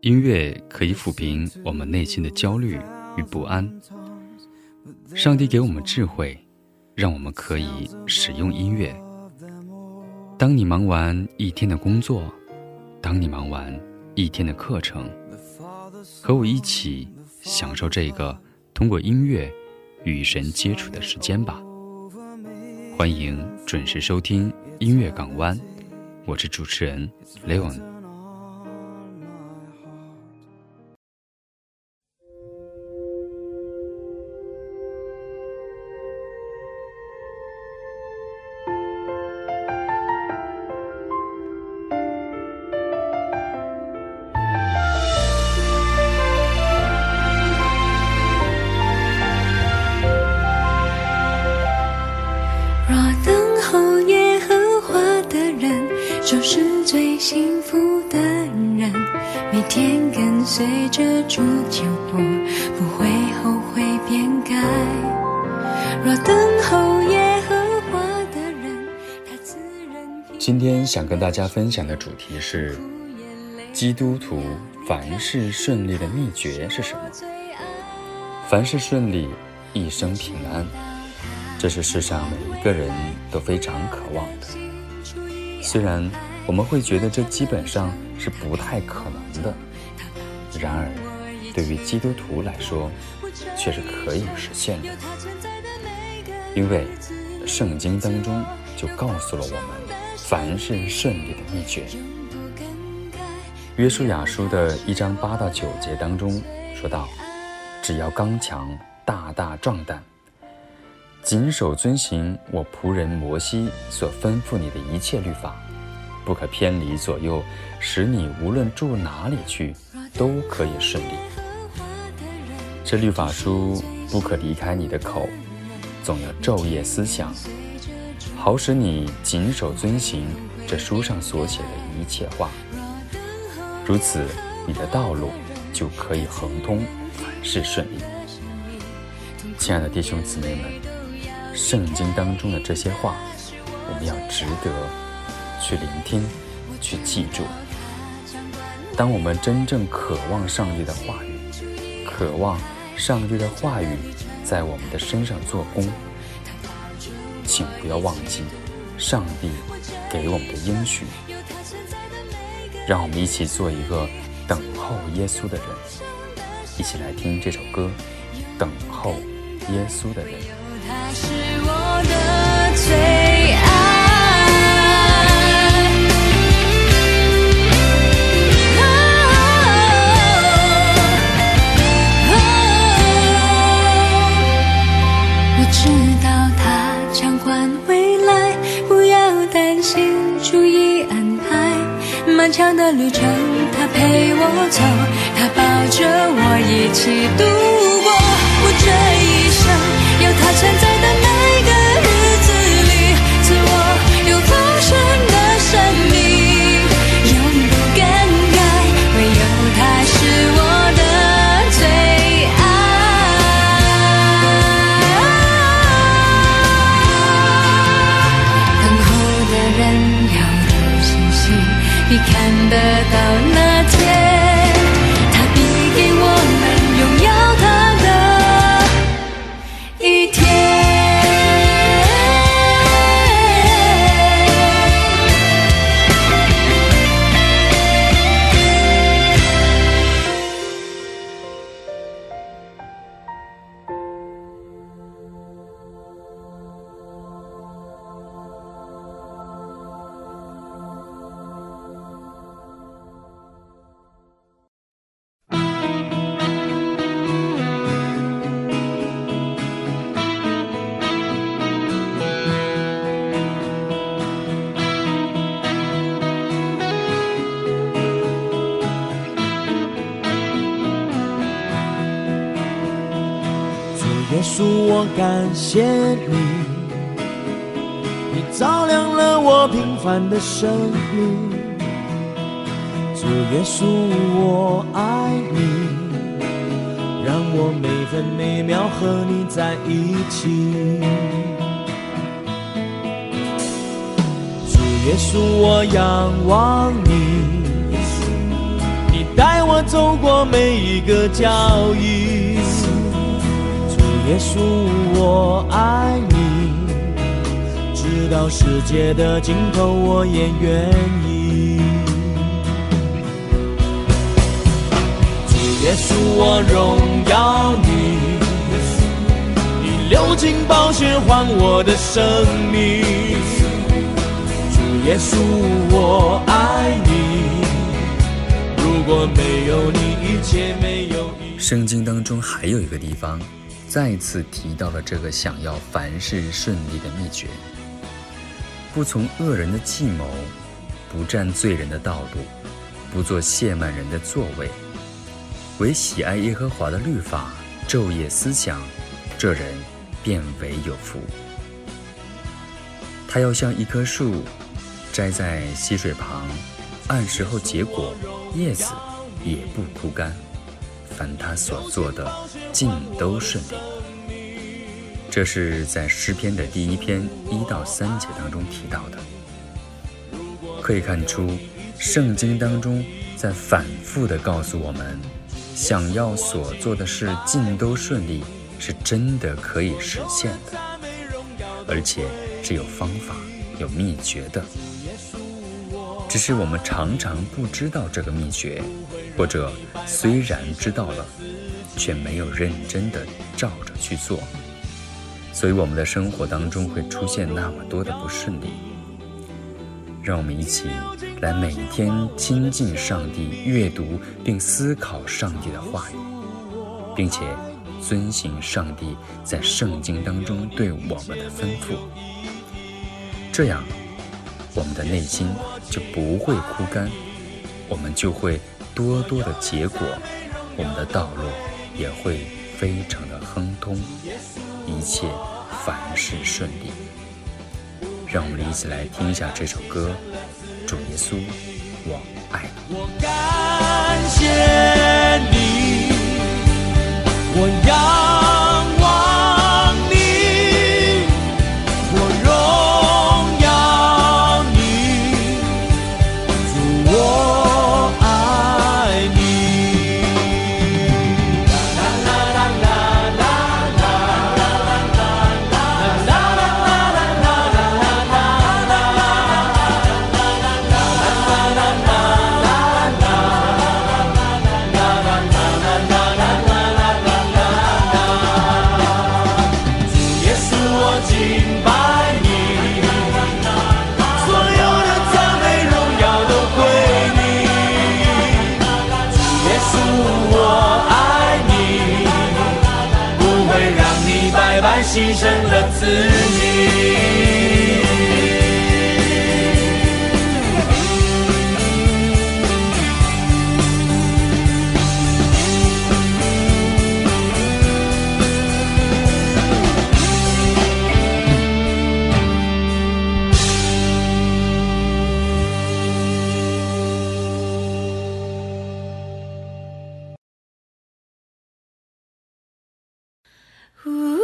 音乐可以抚平我们内心的焦虑与不安。上帝给我们智慧，让我们可以使用音乐。当你忙完一天的工作，当你忙完一天的课程，和我一起享受这个通过音乐与神接触的时间吧。欢迎准时收听音乐港湾，我是主持人 Leon。随着主脚步，不会后悔变改。若等候耶和华的人，他自然今天想跟大家分享的主题是：基督徒凡事顺利的秘诀是什么？凡事顺利，一生平安，这是世上每一个人都非常渴望的。虽然我们会觉得这基本上是不太可能的，然而对于基督徒来说，却是可以实现的。因为圣经当中就告诉了我们凡事顺利的秘诀。约书亚书的一章八到九节当中说到：“只要刚强，大大壮胆，谨守遵行我仆人摩西所吩咐你的一切律法，不可偏离左右，使你无论住哪里去，都可以顺利。这律法书不可离开你的口，总要昼夜思想，好使你谨守遵行这书上所写的一切话。如此，你的道路就可以亨通，凡事顺利。亲爱的弟兄姊妹们，圣经当中的这些话，我们要值得去聆听，去记住。当我们真正渴望上帝的话语，渴望上帝的话语在我们的身上做工，请不要忘记上帝给我们的应许。让我们一起做一个等候耶稣的人，一起来听这首歌《等候耶稣的人》。知道他掌管未来，不要担心，注意安排。漫长的旅程，他陪我走，他抱着我一起度过。我这一生有他存在稣，我感谢你，你照亮了我平凡的生命。主耶稣，我爱你，让我每分每秒和你在一起。主耶稣，我仰望你，你带我走过每一个脚印。主耶稣，我爱你，直到世界的尽头，我也愿意。主耶稣，我荣耀你，你流尽宝血换我的生命。主耶稣，我爱你，如果没有你，一切没有意义。圣经当中还有一个地方，再次提到了这个想要凡事顺利的秘诀：不从恶人的计谋，不占罪人的道路，不做亵慢人的座位，唯喜爱耶和华的律法，昼夜思想，这人便为有福。他要像一棵树，栽在溪水旁，按时候结果，叶子也不枯干。凡他所做的，尽都顺利。这是在诗篇的第一篇一到三节当中提到的。可以看出，圣经当中在反复的告诉我们，想要所做的事尽都顺利，是真的可以实现的，而且是有方法、有秘诀的。只是我们常常不知道这个秘诀，或者虽然知道了，却没有认真的照着去做，所以我们的生活当中会出现那么多的不顺利。让我们一起来每天亲近上帝，阅读并思考上帝的话语，并且遵行上帝在圣经当中对我们的吩咐，这样。我们的内心就不会枯干，我们就会多多的结果，我们的道路也会非常的亨通，一切凡事顺利。让我们一起来听一下这首歌，《主耶稣，我爱你》。我感谢你，我要。自己。呜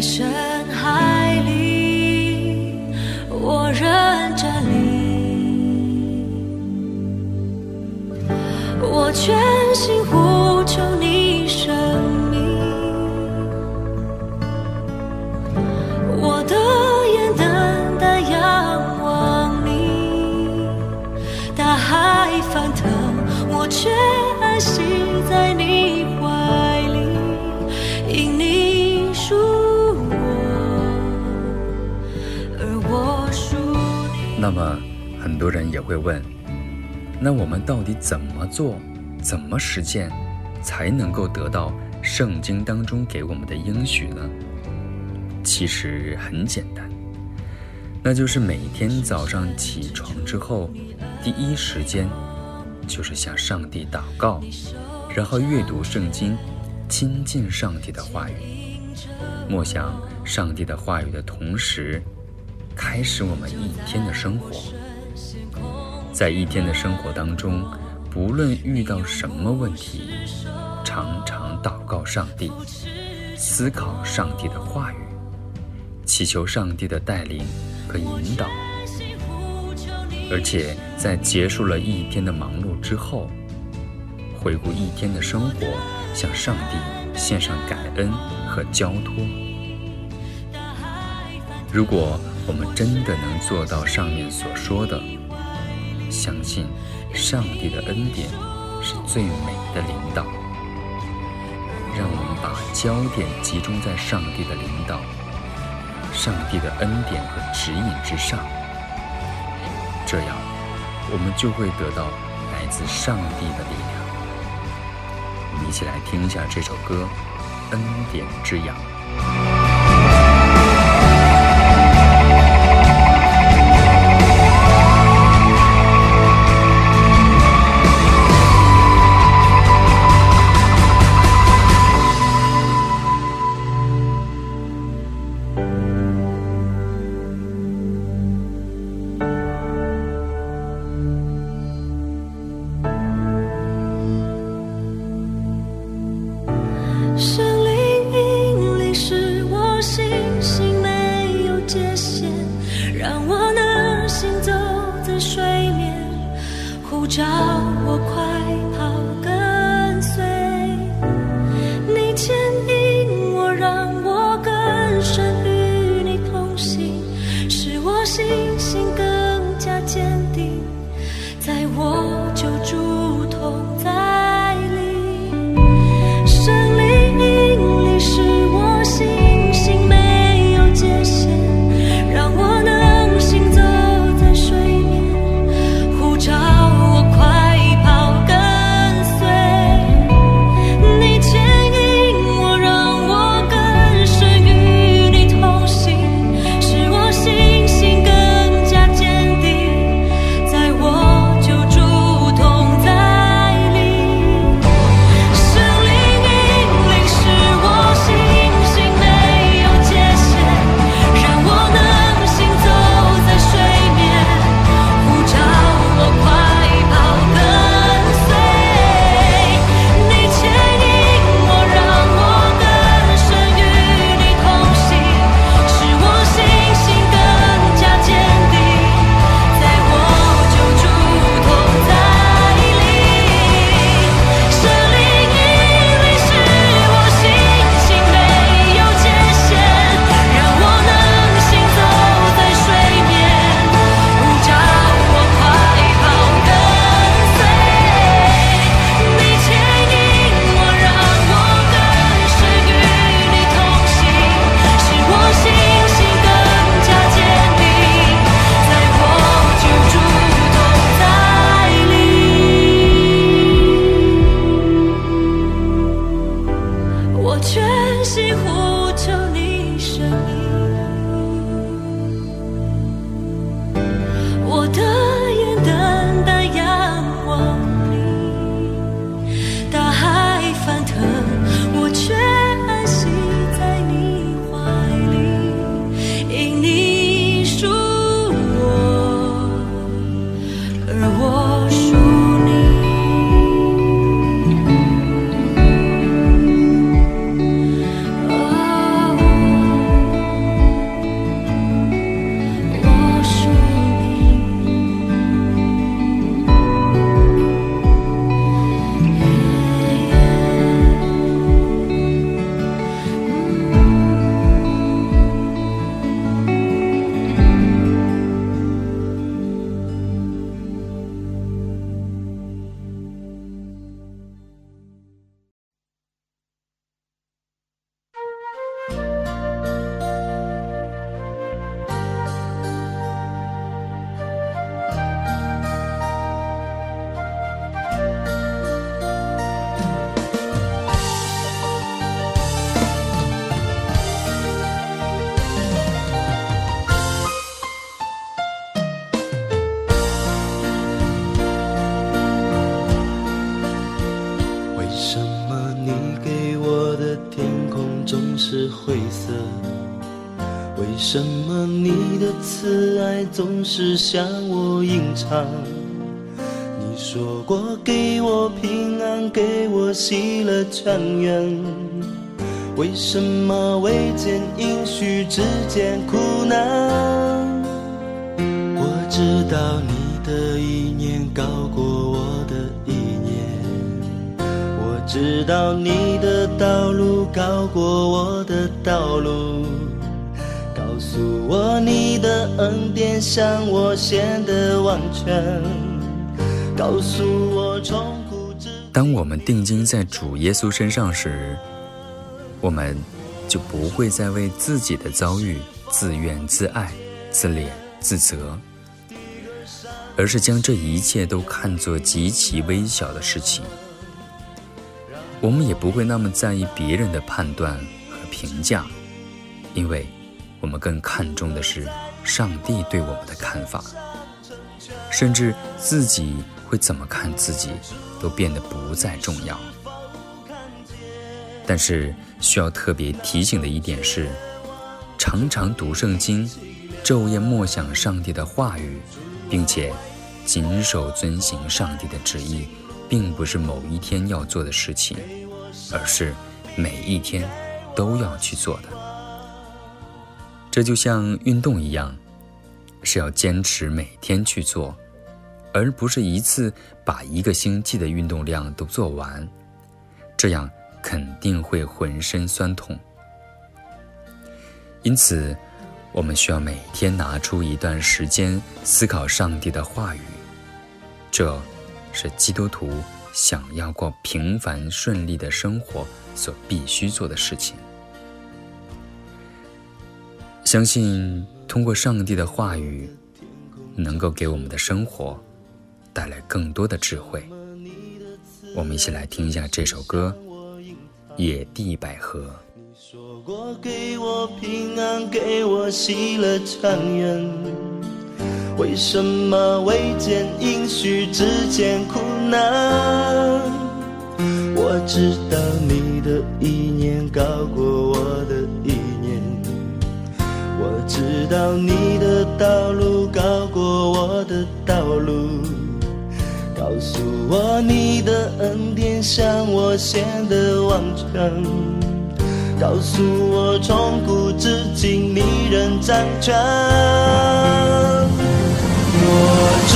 生。很多人也会问：那我们到底怎么做、怎么实践，才能够得到圣经当中给我们的应许呢？其实很简单，那就是每天早上起床之后，第一时间就是向上帝祷告，然后阅读圣经，亲近上帝的话语，默想上帝的话语的同时。开始我们一天的生活，在一天的生活当中，不论遇到什么问题，常常祷告上帝，思考上帝的话语，祈求上帝的带领和引导。而且在结束了一天的忙碌之后，回顾一天的生活，向上帝献上感恩和交托。如果我们真的能做到上面所说的，相信上帝的恩典是最美的领导。让我们把焦点集中在上帝的领导、上帝的恩典和指引之上，这样我们就会得到来自上帝的力量。我们一起来听一下这首歌《恩典之阳》。你的慈爱总是向我隐藏？你说过给我平安，给我喜乐全圆，为什么未见应许，只见苦难？我知道你的意念高过我的意念，我知道你的道路高过我的道路。告诉我你的恩典向我显得完全，告诉我从苦至当我们定睛在主耶稣身上时，我们就不会再为自己的遭遇自怨自艾、自怜自责，而是将这一切都看作极其微小的事情。我们也不会那么在意别人的判断和评价，因为我们更看重的是上帝对我们的看法，甚至自己会怎么看自己，都变得不再重要。但是需要特别提醒的一点是，常常读圣经，昼夜默想上帝的话语，并且谨守遵行上帝的旨意，并不是某一天要做的事情，而是每一天都要去做的。这就像运动一样，是要坚持每天去做，而不是一次把一个星期的运动量都做完，这样肯定会浑身酸痛。因此，我们需要每天拿出一段时间思考上帝的话语，这是基督徒想要过平凡顺利的生活所必须做的事情。相信通过上帝的话语，能够给我们的生活带来更多的智慧。我们一起来听一下这首歌《野地百合》。说过给我平安，给我喜乐全圆，为什么未见应许，之间苦难？我知道你的意念高过到你的道路高过我的道路。告诉我你的恩典向我显得完全。告诉我，从古至今你仍掌权。我主，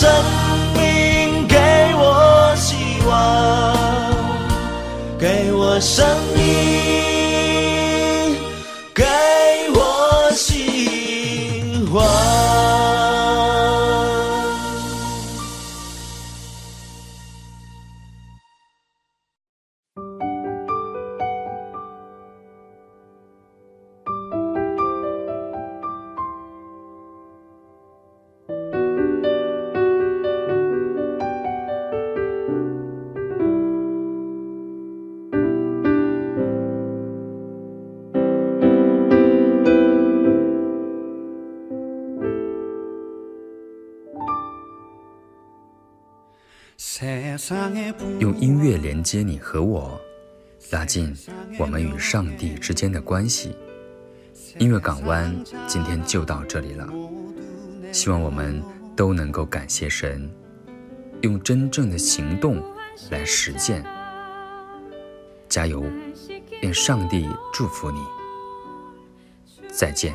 生命，给我希望，给我生用音乐连接你和我，拉近我们与上帝之间的关系。音乐港湾今天就到这里了，希望我们都能够感谢神，用真正的行动来实践。加油，愿上帝祝福你。再见。